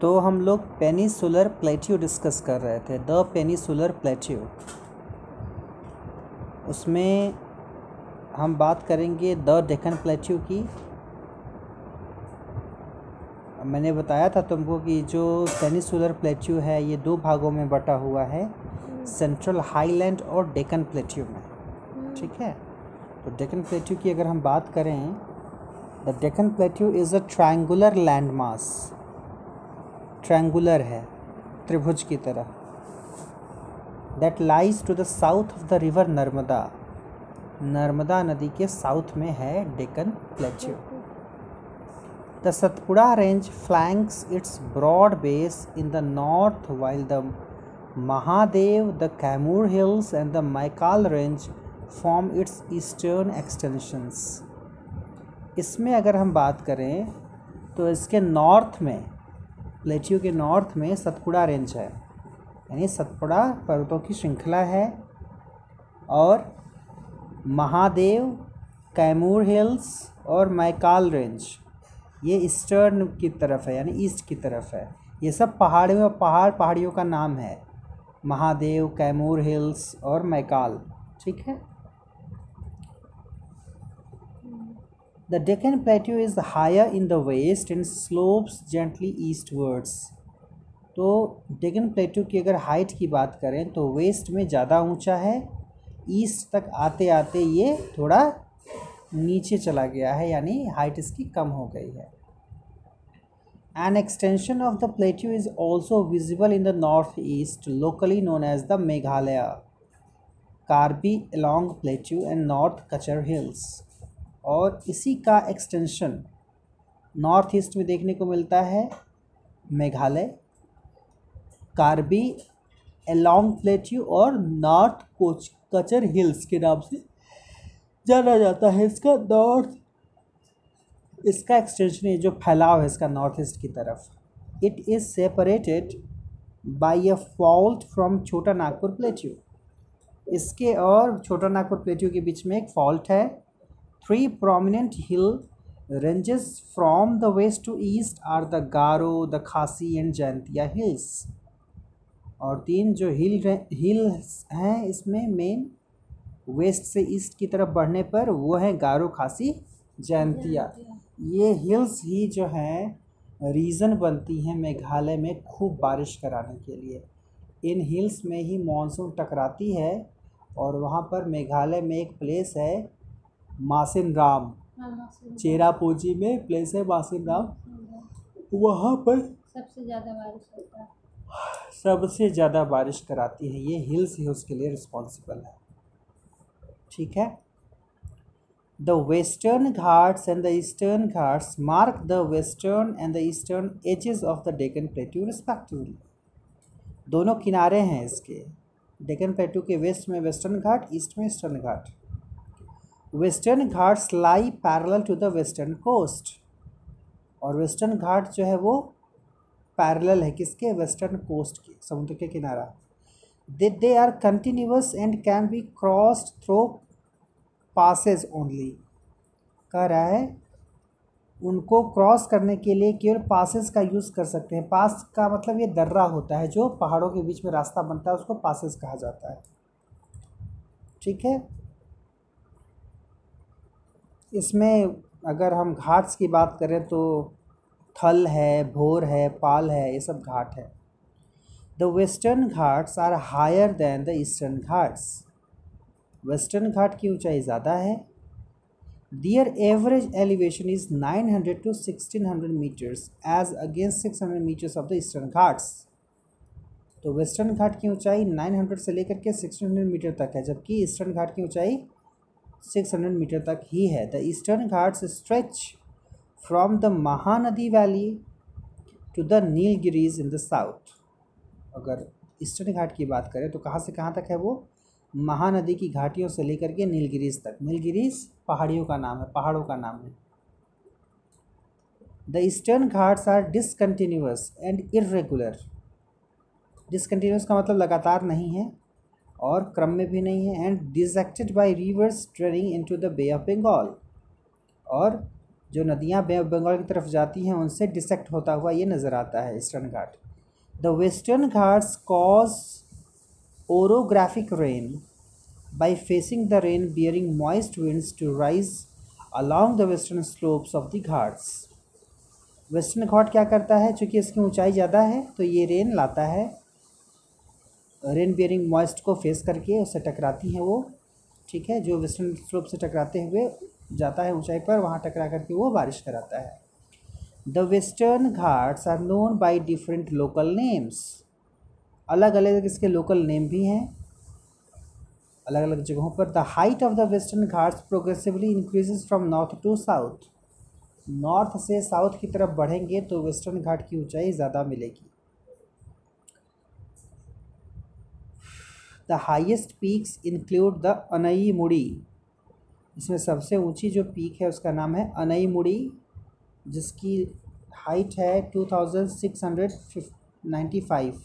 तो हम लोग पेनीसुलर प्लेट्यू डिस्कस कर रहे थे, द पेनीसुलर प्लेट्यू। उसमें हम बात करेंगे द डेक्कन प्लेट्यू की। मैंने बताया था तुमको कि जो पेनीसुलर प्लेट्यू है, ये दो भागों में बटा हुआ है, सेंट्रल हाईलैंड और डेकन प्लेट्यू में। ठीक है? तो डेकन प्लेट्यू की अगर हम बात करें, the Deccan plateau is a triangular land mass triangular है, त्रिभुज की तरह। That lies to the south of the river Narmada. Narmada नदी के साउथ में है Deccan plateau the Satpura range flanks its broad base in the north while the Mahadev the Kaimur hills and the Maikal range form its eastern extensions इसमें अगर हम बात करें तो इसके नॉर्थ में प्लेट्यू के नॉर्थ में सतपुड़ा रेंज है। यानी सतपुड़ा पर्वतों की श्रृंखला है और महादेव, कैमूर हिल्स और मैकाल रेंज। ये ईस्टर्न की तरफ़ है, यानी ईस्ट की तरफ़ है। ये सब पहाड़ियों पहाड़, पहाड़ियों का नाम है। महादेव, कैमूर हिल्स और मैकाल। ठीक है? The Deccan Plateau is higher in the west and slopes gently eastwards. तो डेकन प्लेटू की अगर हाइट की बात करें तो वेस्ट में ज़्यादा ऊँचा है ईस्ट तक आते आते ये थोड़ा नीचे चला गया है, यानी हाइट इसकी कम हो गई है extension of the plateau is also visible in the north east locally known as the Meghalaya Karbi Anglong plateau and north Cachar hills और इसी का एक्सटेंशन नॉर्थ ईस्ट में देखने को मिलता है मेघालय कार्बी एलोंग प्लेट्यू और नॉर्थ कोच कचर हिल्स के नाम से जाना जाता है इसका नॉर्थ इसका एक्सटेंशन ये जो फैलाव है इसका नॉर्थ ईस्ट की तरफ़। It is separated by a fault from Chota Nagpur plateau इसके और छोटा नागपुर प्लेट्यू के बीच में एक फॉल्ट है। Three prominent hill ranges from the west to east are the Garo, the Khasi and Jaintia hills. और तीन जो हिल हिल्स हैं इसमें मेन वेस्ट से ईस्ट की तरफ़ बढ़ने पर वो हैं गारो खासी जयंतिया ये हिल्स ही जो हैं रीज़न बनती हैं मेघालय में खूब बारिश कराने के लिए इन हिल्स में ही मानसून टकराती है और वहाँ पर मेघालय में एक प्लेस है मासिन राम हाँ, चेरापूंजी में प्लेस है मासिन राम वहाँ पर सबसे ज़्यादा बारिश होता है। सबसे ज़्यादा बारिश कराती है। ये हिल्स ही उसके लिए रिस्पॉन्सिबल है। ठीक है? The western Ghats and the eastern Ghats mark the western and the eastern edges of the Deccan plateau respectively दोनों किनारे हैं इसके। डेकन प्लेट्यू के वेस्ट में वेस्टर्न घाट ईस्ट में eastern Ghat. Western Ghats lie parallel to the western coast. और western Ghat जो है वो पैरेलल है किसके? वेस्टर्न कोस्ट के, समुद्र के किनारा। They they are continuous and can be crossed through passes only. कह रहा है, उनको क्रॉस करने के लिए केवल पासेस का यूज़ कर सकते हैं। पास का मतलब ये दर्रा होता है, जो पहाड़ों के बीच में रास्ता बनता है, उसको पासेस कहा जाता है। ठीक है? इसमें अगर हम घाट्स की बात करें तो थल है, भोर है, पाल है, ये सब घाट है। The Western Ghats are higher than the Eastern Ghats Western Ghat की ऊंचाई ज़्यादा है। Their average elevation is 900 two 1600 metres as against 600 metres of the Eastern Ghats तो वेस्टर्न घाट की ऊंचाई 900 से लेकर के 1600 मीटर तक है, जबकि ईस्टर्न घाट की ऊंचाई 600 मीटर तक ही है। The Eastern Ghats stretch from the Mahanadi valley to the Nilgiris in the south अगर ईस्टर्न घाट की बात करें तो कहाँ से कहाँ तक है वो? महानदी की घाटियों से लेकर के नीलगिरीज तक। नीलगिरीज पहाड़ियों का नाम है, पहाड़ों का नाम है। The Eastern Ghats are discontinuous and irregular discontinuous का मतलब लगातार नहीं है। और क्रम में भी नहीं है and dissected by rivers draining into the Bay of Bengal और जो नदियाँ बे- ऑफ़ बंगाल की तरफ़ जाती हैं, उनसे डिसेक्ट होता हुआ ये नज़र आता है Eastern Ghat the Western Ghats cause orographic rain by facing the rain, bearing moist winds to rise along the western slopes of the ghats. Western Ghat क्या करता है? चूँकि इसकी ऊंचाई ज़्यादा है तो ये रेन लाता है रेन बियरिंग मॉइस्ट को फेस करके उससे टकराती हैं वो, ठीक है, जो वेस्टर्न स्लोप से टकराते हुए जाता है ऊंचाई पर, वहाँ टकरा करके वो बारिश कराता है। The Western Ghats are known by different local names अलग अलग इसके लोकल नेम भी हैं। अलग अलग जगहों पर। The height of the Western Ghats progressively increases from north to south north से साउथ की तरफ़ बढ़ेंगे तो वेस्टर्न घाट की ऊंचाई ज़्यादा मिलेगी। The highest peaks include the Anai Mudi इसमें सबसे ऊँची जो पीक है, उसका नाम है अनई मुड़ी जिसकी हाइट है two thousand six hundred ninety five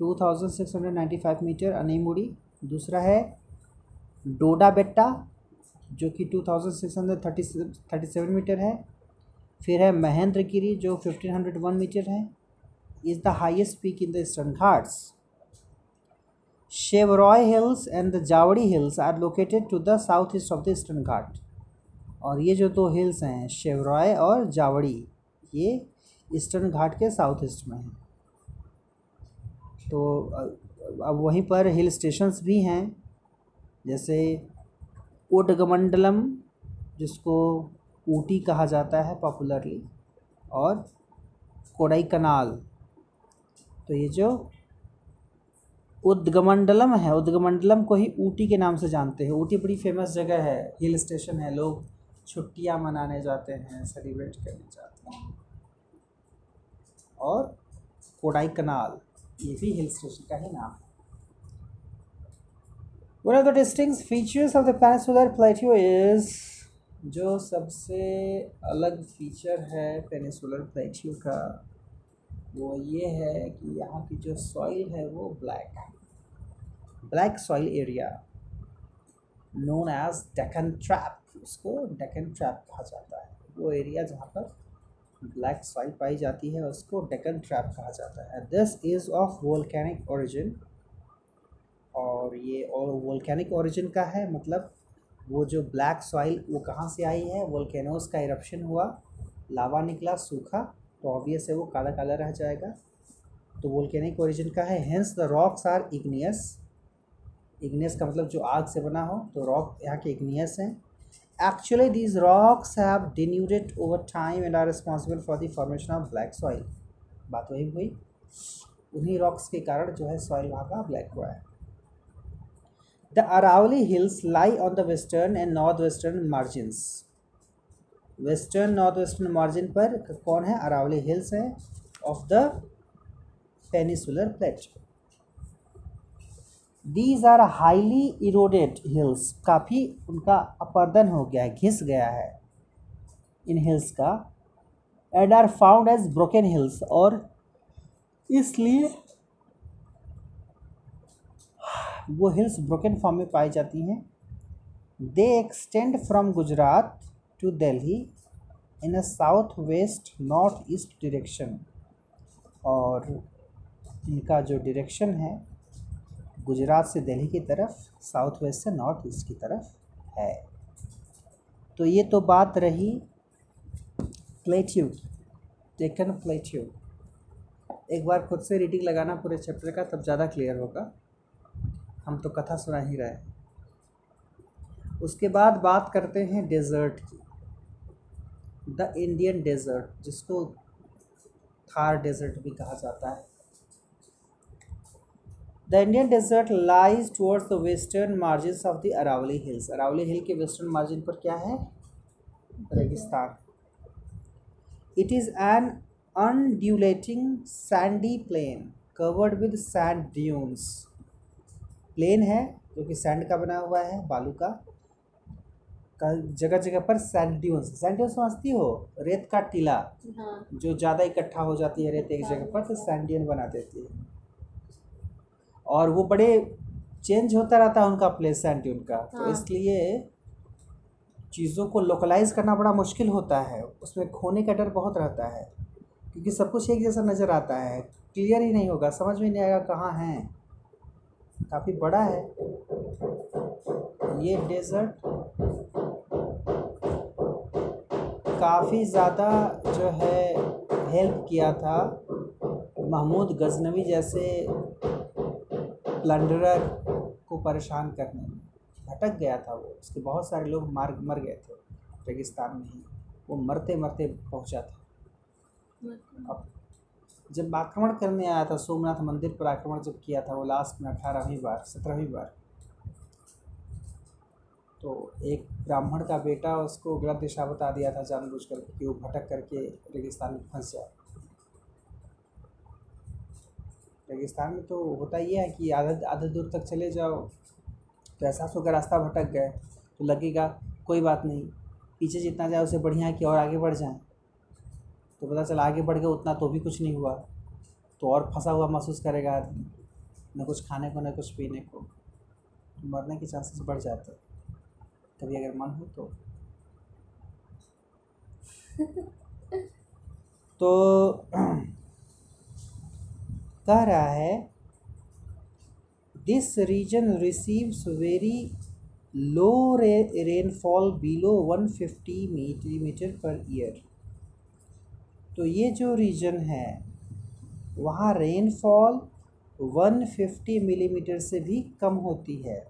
two thousand six hundred ninety five metre Anaimudi दूसरा है डोडा बेट्टा जो कि two thousand six hundred thirty thirty seven metre है. फिर है महेंद्र गिरी जो फिफ्टीन हंड्रेड वन मीटर है. Is the highest peak in the Eastern Ghats Shevaroy Hills and the Javadi Hills are located to the south east of the Eastern Ghat और ये जो दो hills हैं शेवरॉय और जावड़ी ये ईस्टर्न घाट के साउथ ईस्ट में हैं। तो अब वहीं पर हिल स्टेशंस भी हैं, जैसे ओटगमंडलम जिसको ऊटी कहा जाता है पॉपुलरली और कोडाई कनाल तो ये जो उद्गमंडलम है, उद्गमंडलम को ही ऊटी के नाम से जानते हैं। ऊटी बड़ी फ़ेमस जगह है हिल स्टेशन है, लोग छुट्टियाँ मनाने जाते हैं सेलिब्रेट करने जाते हैं। और कोडाई कनाल ये भी हिल स्टेशन का ही नाम है। One of the distinct features of the peninsular plateau is, जो सबसे अलग फीचर है पेनिसुलर प्लेट्यू का वो ये है कि यहाँ की जो सॉइल है वो ब्लैक है। Black soil area known as Deccan Trap उसको डेकन ट्रैप कहा जाता है। वो एरिया जहाँ पर ब्लैक सॉइल पाई जाती है, उसको डेकन ट्रैप कहा जाता है। This is of volcanic origin और ये और वोल्केनिक ओरिजिन का है मतलब वो जो ब्लैक सॉइल वो कहाँ से आई है? वोल्केनोस का इरप्शन हुआ लावा निकला, सूखा तो ऑब्वियस है वो काला काला रह जाएगा। तो बोल के वोल्केनिक ओरिजिन का है। Hence the rocks are igneous igneous का मतलब जो आग से बना हो तो रॉक यहाँ के इग्नियस हैं। Actually these rocks have denuded over time and are responsible for the formation of black soil बात वही हुई। उन्हीं रॉक्स के कारण जो है सॉइल वहाँ का ब्लैक हुआ है। The Aravali Hills lie on the western and north western margins. Western north western margin पर कौन है? अरावली हिल्स है of the peninsular plate these are highly eroded hills काफ़ी उनका अपर्दन हो गया है, घिस गया है इन हिल्स का and are found as broken hills और इसलिए वो हिल्स ब्रोकन फॉर्म में पाई जाती हैं। They extend from Gujarat to Delhi in a south west north east direction और इनका जो डायरेक्शन है, गुजरात से दिल्ली की तरफ़ साउथ वेस्ट से नॉर्थ ईस्ट की तरफ़ है। तो ये तो बात रही प्लेट्यू टेकन प्लेट्यू एक बार खुद से रीडिंग लगाना पूरे चैप्टर का, तब ज़्यादा क्लियर होगा। हम तो कथा सुना ही रहे उसके बाद बात करते हैं डेजर्ट की। द इंडियन डेजर्ट, जिसको थार डेजर्ट भी कहा जाता है। The Indian desert lies towards the western margin of the Aravali Hills. Aravali hill के वेस्टर्न मार्जिन पर क्या है? रेगिस्तान। It is an undulating sandy plain covered with sand dunes plain है, जो कि सैंड का बना हुआ है, बालू का। जगह जगह पर सैंड ड्यून्स सैंड ड्यून्स समझती हो? रेत का टीला। हाँ। जो ज़्यादा इकट्ठा हो जाती है रेत एक जगह पर तो सैंड ड्यून बना देती है। और वो बड़े चेंज होता रहता है उनका प्लेस सैंड ड्यून का। तो हाँ। इसलिए चीज़ों को लोकलाइज करना बड़ा मुश्किल होता है। उसमें खोने का डर बहुत रहता है। क्योंकि सब कुछ एक जैसा नज़र आता है। क्लियर ही नहीं होगा समझ में नहीं आएगा कहाँ हैं। काफ़ी बड़ा है। ये डेजर्ट काफ़ी ज़्यादा जो है हेल्प किया था महमूद गजनवी जैसे प्लंडरर को परेशान करने में। भटक गया था वो। उसके बहुत सारे लोग मार, मर गए थे। रेगिस्तान में ही। वो मरते मरते पहुँचा था। अब जब आक्रमण करने आया था, सोमनाथ मंदिर पर आक्रमण जब किया था, वो लास्ट में अठारहवीं बार, सत्रहवीं बार तो एक ब्राह्मण का बेटा उसको गलत दिशा बता दिया था जानबूझ कर कि वो भटक करके रेगिस्तान में फंस जाए। रेगिस्तान में तो होता ही है कि आधा आधा दूर तक चले जाओ तो एहसास होगा रास्ता भटक गए तो लगेगा कोई बात नहीं, पीछे जितना जाए उसे बढ़िया है कि और आगे बढ़ जाएँ। तो पता चला आगे बढ़ गए उतना तो भी कुछ नहीं हुआ तो और फंसा हुआ महसूस करेगा आदमी, न कुछ खाने को, न कुछ पीने को तो मरने के चांसेस बढ़ जाते हैं। कभी अगर मन हो तो। तो कह रहा है this region receives very low rainfall below 150 millimetre per year तो ये जो रीजन है वहाँ रेनफॉल 150 मिलीमीटर से भी कम होती है।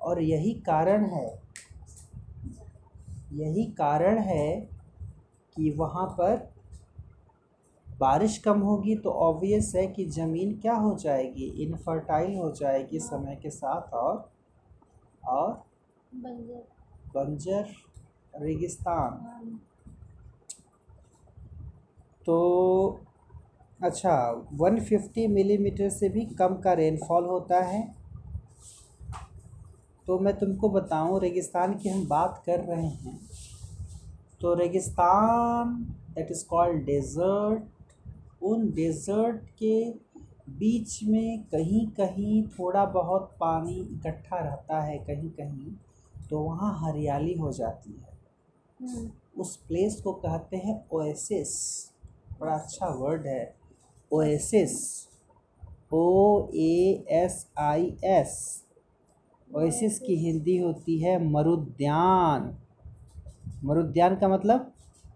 और यही कारण है यही कारण है कि वहाँ पर बारिश कम होगी तो ऑब्वियस है कि ज़मीन क्या हो जाएगी इनफर्टाइल हो जाएगी समय के साथ और और बंजर। बंजर रेगिस्तान। हाँ, तो अच्छा 150 मिलीमीटर से भी कम का रेनफॉल होता है। तो मैं तुमको बताऊँ रेगिस्तान की हम बात कर रहे हैं। तो रेगिस्तान दैट इज़ कॉल्ड डेज़र्ट उन डेज़र्ट के बीच में कहीं कहीं थोड़ा बहुत पानी इकट्ठा रहता है कहीं कहीं तो वहाँ हरियाली हो जाती है। हम्म, उस प्लेस को कहते हैं ओएसिस बड़ा अच्छा वर्ड है। Oasis O A S I S oasis की हिंदी होती है मरुद्यान। मरुद्यान का मतलब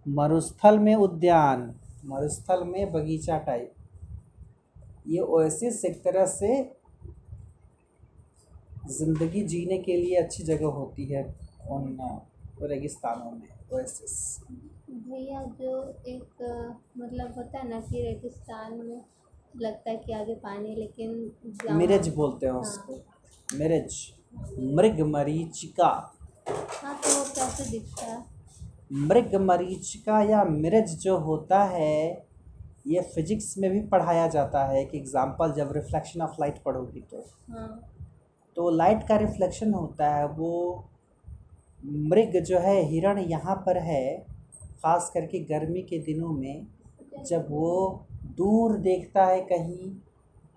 मरुस्थल में उद्यान मरुस्थल में बगीचा टाइप ये ओएसिस एक तरह से ज़िंदगी जीने के लिए अच्छी जगह होती है उन रेगिस्तानों में ओएसिस। भैया जो एक मतलब होता है ना कि रेगिस्तान में लगता है कि आगे पानी लेकिन मिरज बोलते हैं हाँ। उसको। मिरज। मृग मरीचिका। हाँ तो वो कैसे दिखता है? मृग मरीचिका या मिरज जो होता है ये फिजिक्स में भी पढ़ाया जाता है कि एग्जांपल जब रिफ्लेक्शन ऑफ़ लाइट पढ़ोगी तो। हाँ। तो लाइट का रिफ्लेक्शन होता है वो मृग जो है हिरण यहाँ पर है ख़ास करके गर्मी के दिनों में जब वो दूर देखता है कहीं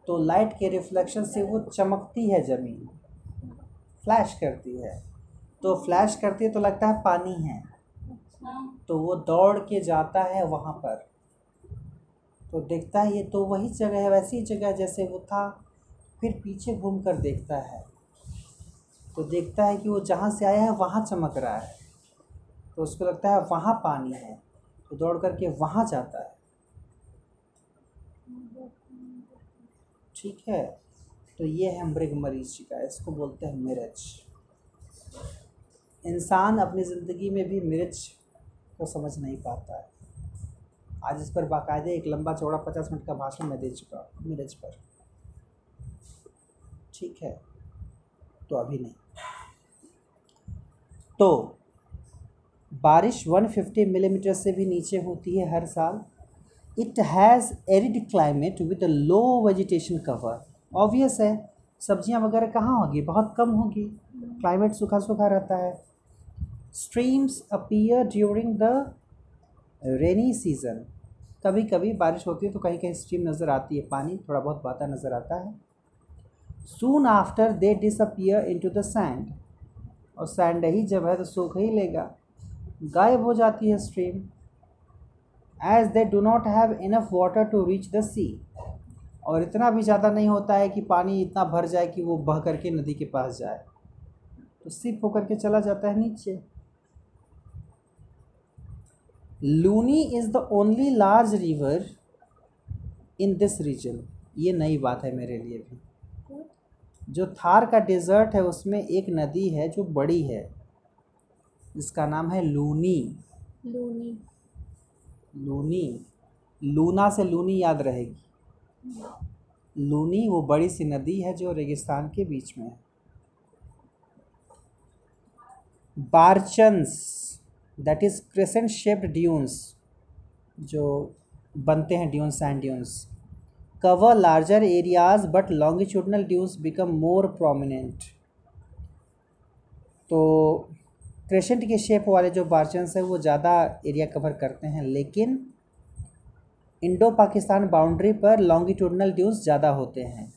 तो लाइट के रिफ्लेक्शन से वो चमकती है ज़मीन। फ्लैश करती है। तो फ्लैश करती है तो लगता है पानी है। तो वो दौड़ के जाता है वहाँ पर। तो देखता है ये तो वही जगह है, वैसी जगह जैसे वो था। फिर पीछे घूम कर देखता है। तो देखता है कि वो जहाँ से आया है वहाँ चमक रहा है। तो उसको लगता है वहाँ पानी है। तो दौड़ करके वहाँ जाता है। ठीक है। तो ये है मृग मरीचिका इसको बोलते हैं मिर्च। इंसान अपनी ज़िंदगी में भी मिर्च को समझ नहीं पाता है। आज इस पर बाकायदे एक लंबा चौड़ा पचास मिनट का भाषण मैं दे चुका हूँ, मिर्च पर। ठीक है तो अभी नहीं। तो बारिश 150 मिलीमीटर से भी नीचे होती है हर साल। It has arid climate with a low vegetation cover obvious है। सब्ज़ियाँ वगैरह कहाँ होगी? बहुत कम होगी। क्लाइमेट सूखा सूखा रहता है। Streams appear during the rainy season कभी कभी बारिश होती है तो कहीं कहीं स्ट्रीम नज़र आती है। पानी, थोड़ा बहुत बहता नज़र आता है। Soon after they disappear into the sand और सैंड ही जब है तो सूख ही लेगा। गायब हो जाती है stream as they do not have enough water to reach the sea और इतना भी ज़्यादा नहीं होता है कि पानी इतना भर जाए कि वो बह करके नदी के पास जाए। तो सिप होकर के चला जाता है नीचे। Luni is the only large river in this region. ये नई बात है मेरे लिए भी। जो थार का डेजर्ट है उसमें एक नदी है जो बड़ी है। जिसका नाम है लूनी। लूनी। लूनी। लूना से लूनी याद रहेगी। लूनी वो बड़ी सी नदी है जो रेगिस्तान के बीच में है। Barchans that is crescent shaped dunes जो बनते हैं dunes and dunes cover larger areas but longitudinal dunes become more prominent तो क्रेशेंट के शेप वाले जो बार्चन्स हैं, वो ज़्यादा एरिया कवर करते हैं, लेकिन इंडो पाकिस्तान बाउंड्री पर लॉन्गिट्यूडनल ड्यूज ज़्यादा होते हैं।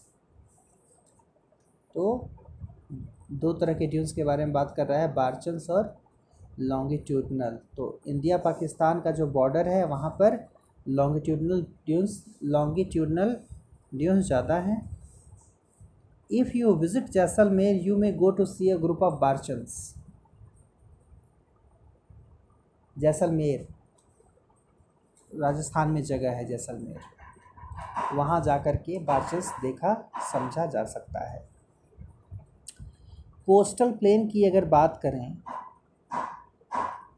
तो दो तरह के ड्यून्स के बारे में बात कर रहा है बार्चन्स और लॉन्गिट्यूडनल तो इंडिया पाकिस्तान का जो बॉर्डर है, वहाँ पर लॉन्गिट्यूडनल ड्यून्स लॉन्गिट्यूडनल ड्यून्स ज़्यादा हैं। If you visit Jaisalmer you may go to see a group of barchans Jaisalmer Rajasthan में जगह है जैसलमेर। वहाँ जा कर के बार्चेस देखा, समझा जा सकता है। कोस्टल प्लेन की अगर बात करें,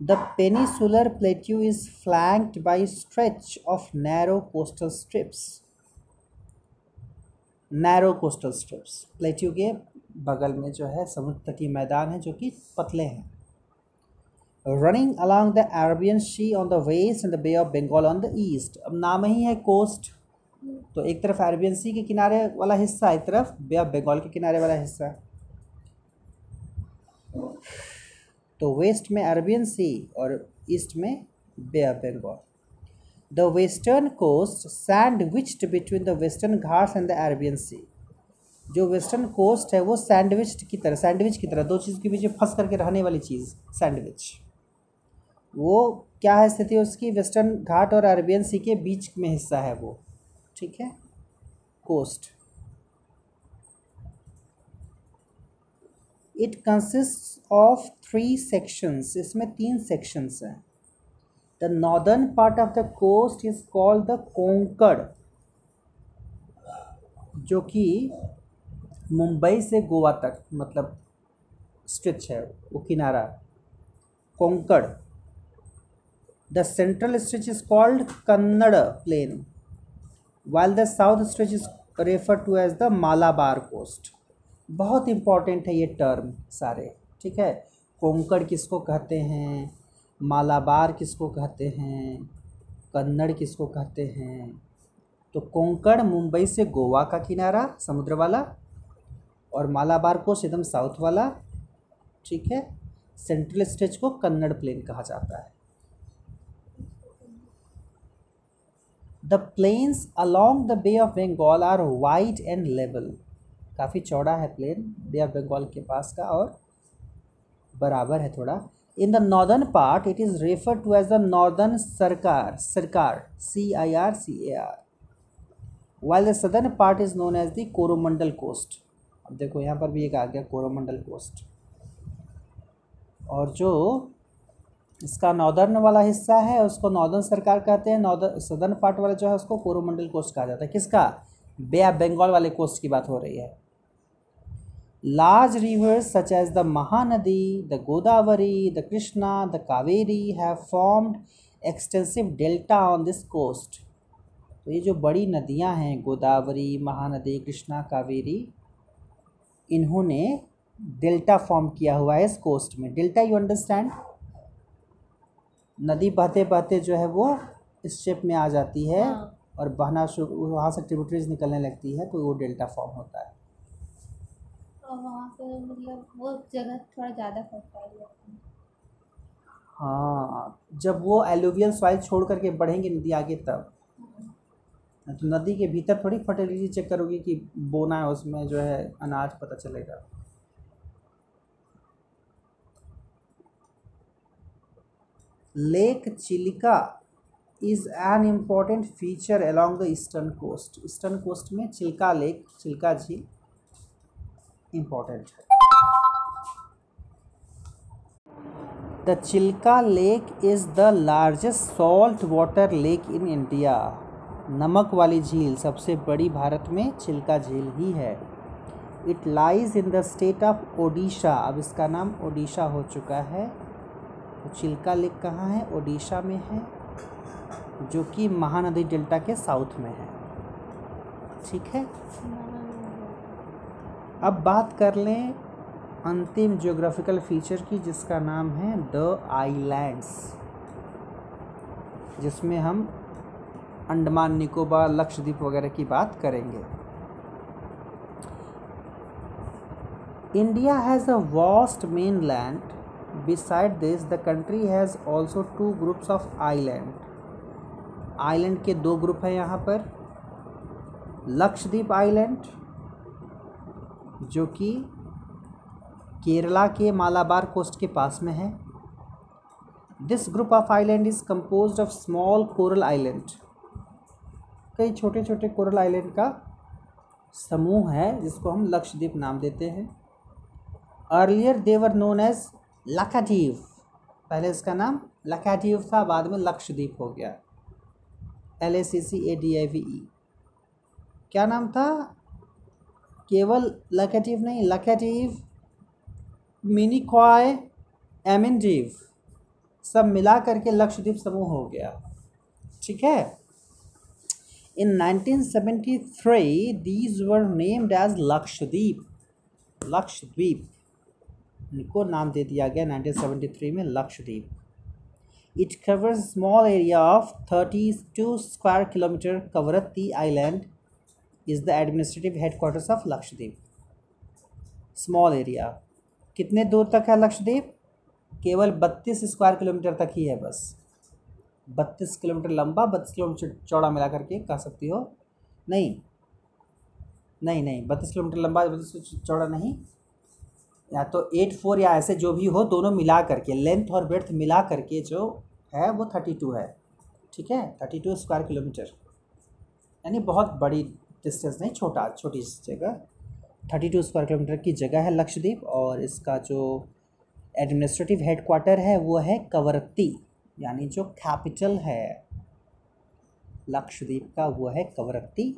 the peninsular plateau is flanked by stretch of narrow coastal strips. Narrow coastal strips. Plateau के बगल में जो है समुद्र तटीय मैदान है जो कि पतले हैं। Running along the Arabian Sea on the west and the Bay of Bengal on the east अब नाम ही है कोस्ट तो एक तरफ़ अरबियन सी के किनारे वाला हिस्सा, एक तरफ़ बे ऑफ़ बंगाल के किनारे वाला हिस्सा। तो वेस्ट में अरबियन सी और ईस्ट में Bay of Bengal the western coast sandwiched between the Western Ghats and the Arabian Sea जो वेस्टर्न कोस्ट है, वो सैंडविच की तरह सैंडविच की तरह, दो चीज़ के बीच फंस करके रहने वाली चीज़ सैंडविच वो क्या है स्थिति उसकी? वेस्टर्न घाट और अरबियन सी के बीच में हिस्सा है वो। ठीक है? Coast it consist of three sections इसमें तीन सेक्शंस हैं। The northern part of the coast is called the Konkan जो कि मुंबई से गोवा तक मतलब स्ट्रिच है, वो किनारा। Konkan The central stretch is called Kannada plain, while the south stretch is referred to as the Malabar coast. बहुत इंपॉर्टेंट है ये टर्म सारे ठीक है? कोंकण किसको कहते हैं? मालाबार किसको कहते हैं? कन्नड़ किसको कहते हैं? तो कोंकण मुंबई से गोवा का किनारा समुद्र वाला और मालाबार कोस्ट एकदम साउथ वाला ठीक है? सेंट्रल स्टेज को कन्नड़ प्लेन कहा जाता है। The plains along the Bay of Bengal are wide and level काफ़ी चौड़ा है प्लेन बे ऑफ़ बंगाल के पास का और बराबर है थोड़ा। In the northern part it is refer to as the northern Circar Circar C I R C A R while the southern part is known as the Coromandel coast अब देखो, यहाँ पर भी एक आ गया कोरोमंडल कोस्ट और जो इसका नॉर्दर्न वाला हिस्सा है, उसको नॉर्दर्न सरकार कहते हैं नॉर्दर्न सदर्न पार्ट वाला जो है, उसको कोरोमंडल कोस्ट कहा जाता है। किसका? बे ऑफ़ बंगाल वाले कोस्ट की बात हो रही है। Large rivers such as the Mahanadi the Godavari the Krishna the Kaveri have formed extensive delta on this coast तो ये जो बड़ी नदियाँ हैं, गोदावरी, महानदी, कृष्णा, कावेरी, इन्होंने डेल्टा फॉर्म किया हुआ है इस कोस्ट में। डेल्टा यू अंडरस्टैंड नदी बहते बहते जो है वो इस शेप में आ जाती है हाँ। और बहना शुरू वहाँ से ट्रिब्यूटरीज निकलने लगती है तो वो डेल्टा फॉर्म होता है। और वहाँ पे मतलब वो जगह थोड़ा ज़्यादा फर्टाइल है हाँ जब वो एलुवियल सॉइल छोड़ करके बढ़ेंगे नदी आगे तब। तो नदी के भीतर थोड़ी फर्टिलिटी चेक करोगे कि बोना है उसमें जो है अनाज पता चलेगा। Lake Chilika is an important feature along the eastern coast eastern coast में चिल्का लेक चिल्का झील इंपॉर्टेंट है। The Chilka lake is the largest salt water lake in India नमक वाली झील सबसे बड़ी भारत में चिल्का झील ही है। It lies in the state of Odisha अब इसका नाम ओडिशा हो चुका है। चिल्का लेक कहाँ है? ओडिशा में है, जो कि महानदी डेल्टा के साउथ में है। ठीक है? अब बात कर लें अंतिम ज्योग्राफिकल फीचर की, जिसका नाम है द आइलैंड्स जिसमें हम अंडमान, निकोबार, लक्षद्वीप वगैरह की बात करेंगे। India has a vast mainland beside this the country has also two groups of island island के दो ग्रुप हैं यहाँ पर। लक्षद्वीप आइलैंड जो कि केरला के मालाबार कोस्ट के पास में है। This group of island is compose of small coral island कई छोटे छोटे कोरल आइलैंड का समूह है, जिसको हम लक्षद्वीप नाम देते हैं। Earlier they were known as Laccadive पहले इसका नाम लकाडीव था, बाद में लक्षद्वीप हो गया। L A C C A D I V E क्या नाम था? केवल लकेटिव नहीं लकेटिव मिनिक्वाय एमिनडीव सब मिला करके लक्षद्वीप समूह हो गया। ठीक है? In 1973 these were named as Lakshadweep. Lakshadweep. इनको नाम दे दिया गया 1973 में Lakshadweep. It covers small area of 32 square kilometre Kavaratti island is the administrative headquarters of Lakshadweep. Small area कितने दूर तक है लक्षद्वीप? केवल 32 स्क्वायर किलोमीटर तक ही है बस। 32 किलोमीटर लंबा 32 किलोमीटर चौड़ा मिला करके कह सकती हो। नहीं। नहीं नहीं, बत्तीस किलोमीटर लंबा, बत्तीस चौड़ा नहीं। या तो एट फोर या ऐसे जो भी हो, दोनों मिला करके लेंथ और ब्रेथ मिला करके जो है, वो थर्टी टू है। ठीक है? थर्टी टू स्क्वायर किलोमीटर यानी बहुत बड़ी डिस्टेंस नहीं, छोटा, छोटी जगह। थर्टी टू स्क्वायर किलोमीटर की जगह है लक्षद्वीप और इसका जो एडमिनिस्ट्रेटिव हेडक्वार्टर है, वो है कवरत्ती। यानी जो कैपिटल है, लक्षद्वीप का, वो है Kavaratti.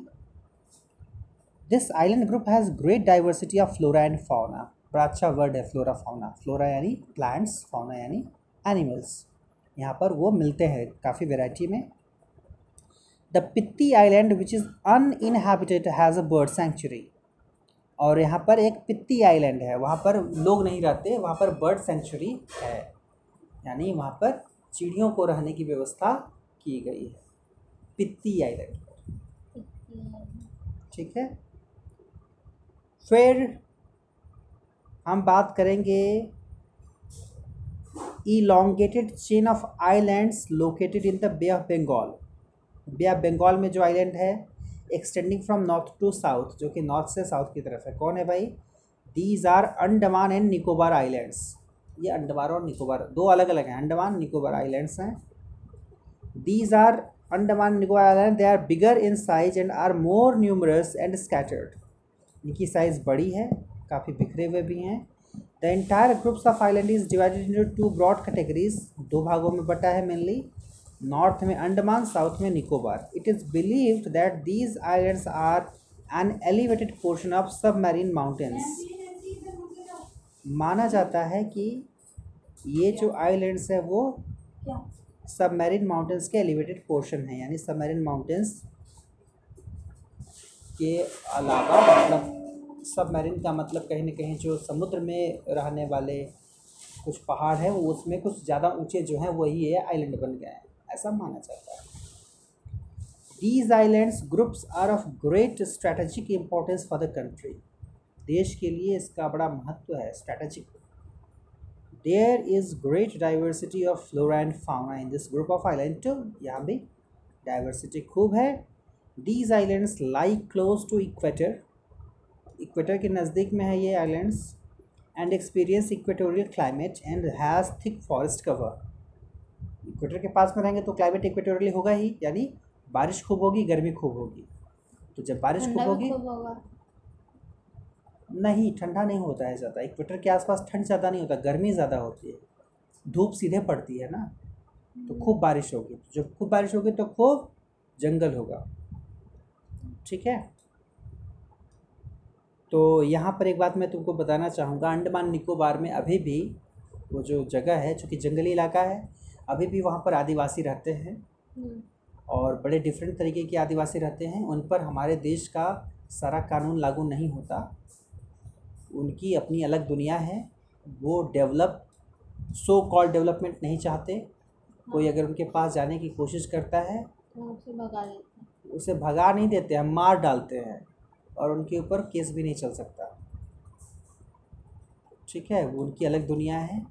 This island group has great diversity of flora and fauna बड़ा अच्छा वर्ड है फ्लोरा फाउना फ्लोरा यानी प्लांट्स फाउना यानी एनिमल्स यहाँ पर वो मिलते हैं काफ़ी वेराइटी में। The Pitti island which is uninhabited has a bird sanctuary और यहाँ पर एक पित्ती आइलैंड है। वहाँ पर लोग नहीं रहते वहाँ पर बर्ड सेंचुरी है। यानी वहाँ पर चिड़ियों को रहने की व्यवस्था की गई है। पित्ती आइलैंड ठीक है? फिर हम बात करेंगे elongated chain of islands located in the Bay of Bengal Bay of Bengal में जो आइलैंड है extending from north to south जो कि नॉर्थ से साउथ की तरफ़ है। कौन है भाई? These are Andaman and Nicobar Islands ये अंडमान और निकोबार दो अलग अलग हैं। अंडमान निकोबार आइलैंड्स हैं। These are Andaman Nicobar island they are bigger in size and are more numerous and scattered इनकी साइज़ बड़ी है। काफ़ी बिखरे हुए भी हैं। The entire groups of island is divided into two broad categories दो भागों में बटा है मेनली नॉर्थ में अंडमान साउथ में Nicobar. It is believed that these islands are an elevated portion of submarine mountains माना जाता है कि ये जो आइलैंड्स है वो सबमरीन माउंटेन्स के एलिवेटेड पोर्शन है यानी सबमरीन माउंटेन्स के अलावा मतलब सबमरीन का मतलब कहीं ना कहीं जो समुद्र में रहने वाले कुछ पहाड़ हैं, वो उसमें कुछ ज़्यादा ऊँचे जो हैं वही है आइलैंड बन गए हैं। ऐसा माना जाता है। These islands groups are of great strategic importance for the country देश के लिए इसका बड़ा महत्व है strategic there is great diversity of flora and fauna in this group of island to यहाँ भी डाइवर्सिटी खूब है। These islands like close to equator equator के नज़दीक में है ये islands and experience equatorial climate and has thick forest cover equator के पास में रहेंगे तो क्लाइमेट इक्वेटोरियल होगा ही यानी बारिश खूब होगी गर्मी खूब होगी। तो जब बारिश खूब होगी। नहीं ठंडा नहीं होता है ज़्यादा। इक्वेटर के आसपास ठंड ज़्यादा नहीं होता गर्मी ज़्यादा होती है। धूप सीधे पड़ती है ना? तो खूब बारिश होगी। जब खूब बारिश होगी तो खूब जंगल होगा। ठीक है? तो यहाँ पर एक बात मैं तुमको बताना चाहूँगा। अंडमान निकोबार में अभी भी वो जो जगह है चूँकि जंगली इलाका है अभी भी वहाँ पर आदिवासी रहते हैं। हम्म, और बड़े डिफरेंट तरीके के आदिवासी रहते हैं। उन पर हमारे देश का सारा कानून लागू नहीं होता। उनकी अपनी अलग दुनिया है। वो डेवलप सो कॉल डेवलपमेंट नहीं चाहते। कोई अगर उनके पास जाने की कोशिश करता है तो उसे भगा देते उसे भगा नहीं देते हम मार डालते हैं। और उनके ऊपर केस भी नहीं चल सकता। ठीक है, वो उनकी अलग दुनिया है।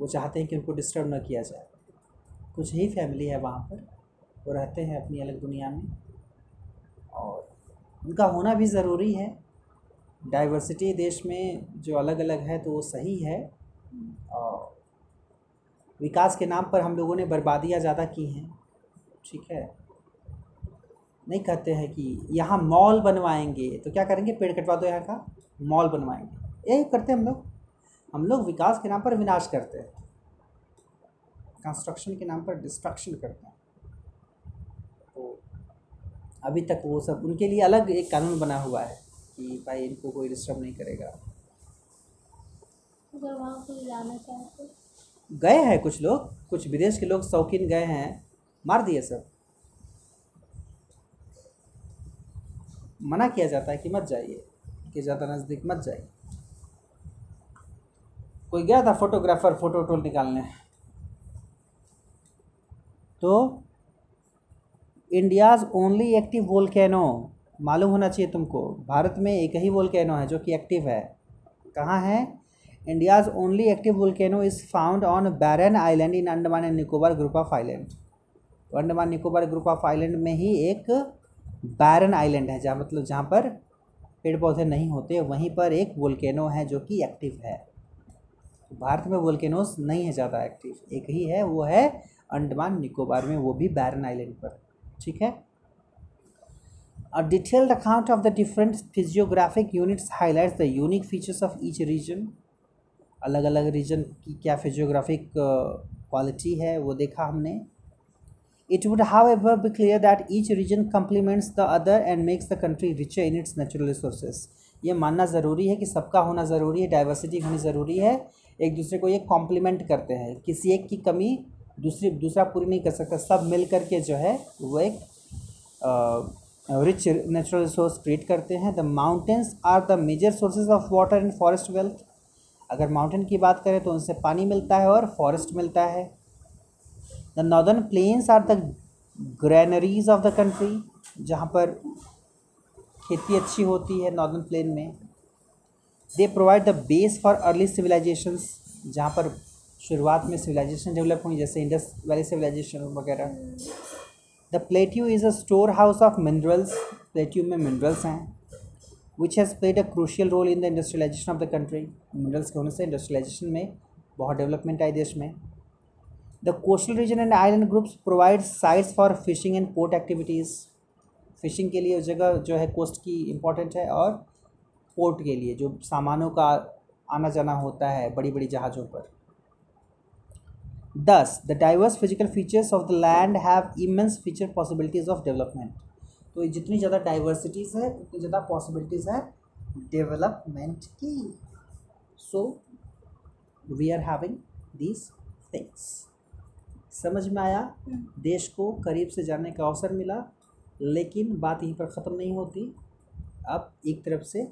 वो चाहते हैं कि उनको डिस्टर्ब ना किया जाए। कुछ ही फैमिली है वहाँ पर। वो रहते हैं अपनी अलग दुनिया में। और उनका होना भी ज़रूरी है। डाइवर्सिटी देश में जो अलग अलग है तो वो सही है। और विकास के नाम पर हम लोगों ने बर्बादियाँ ज़्यादा की हैं। ठीक है? नहीं कहते हैं कि यहाँ मॉल बनवाएँगे तो क्या करेंगे? पेड़ कटवा दो यहाँ का मॉल बनवाएँगे। यही करते हैं हम लोग। हम लोग विकास के नाम पर विनाश करते हैं। कंस्ट्रक्शन के नाम पर डिस्ट्रक्शन करते हैं। तो अभी तक वो सब उनके लिए अलग एक कानून बना हुआ है कि भाई इनको कोई डिस्टर्ब नहीं करेगा। अगर वहाँ कोई जाना चाहे तो? गए हैं कुछ लोग कुछ विदेश के लोग शौकीन गए हैं। मार दिए सब। मना किया जाता है कि मत जाइए, कि ज़्यादा नज़दीक मत जाइए। कोई गया था फोटोग्राफर फ़ोटो टोल निकालने? तो इंडियाज़ ओनली एक्टिव वोल्केनो मालूम होना चाहिए तुमको, भारत में एक ही वोल्केनो है जो कि एक्टिव है। कहाँ है? India's only active volcano is found on Barren island in Andaman and Nicobar group of island तो Andaman Nicobar group of island में ही एक बैरन आइलैंड है, जहाँ मतलब जहाँ पर पेड़ पौधे नहीं होते, वहीं पर एक वोल्केनो है जो कि एक्टिव है। भारत में वोल्केनोस नहीं है ज़्यादा एक्टिव, एक ही है, वो है अंडमान निकोबार में, वो भी बैरन आइलैंड पर, ठीक है? A detailed account of the different physiographic units highlights the unique features of each region. अलग अलग रीजन की क्या फिजियोग्राफिक क्वालिटी है, वो देखा हमने। Would however be clear that each region complements the other and makes the country rich in its natural resources ये मानना ज़रूरी है कि सबका होना ज़रूरी है डाइवर्सिटी होनी ज़रूरी है। एक दूसरे को ये कॉम्प्लीमेंट करते हैं। किसी एक की कमी दूसरी, दूसरा पूरी नहीं कर सकता। सब मिल कर के जो है, वो एक रिच नेचुरल रिसोर्स क्रिएट करते हैं। The mountains are the major sources of water and forest wealth अगर माउंटेन की बात करें तो उनसे पानी मिलता है और फॉरेस्ट मिलता है। The northern plains are the granaries of the country जहाँ पर खेती अच्छी होती है नॉर्दर्न प्लेन में। They provide the base for early civilisations जहाँ पर शुरुआत में सिविलाइजेशन डेवलप हुई, जैसे इंडस वैली सिविलाइजेशन वगैरह। The plateau is a storehouse of minerals plateau में मिनरल्स हैं which has played a crucial role in the industrialisation of the country minerals के होने से इंडस्ट्रियलाइजेशन में बहुत डेवलपमेंट आई देश में। The coastal region and island groups provide sites for fishing and port activities fishing के लिए जगह जो है कोस्ट की इम्पोर्टेंट है और पोर्ट के लिए, जो सामानों का आना जाना होता है बड़ी बड़ी जहाज़ों पर। Thus the diverse physical features of the land have immense feature possibilities of development तो जितनी ज़्यादा डाइवर्सिटीज़ है, उतनी ज़्यादा पॉसिबिलिटीज़ है डेवलपमेंट की। So we are having these things समझ में आया देश को करीब से जानने का अवसर मिला लेकिन बात यहीं पर ख़त्म नहीं होती। अब एक तरफ़ से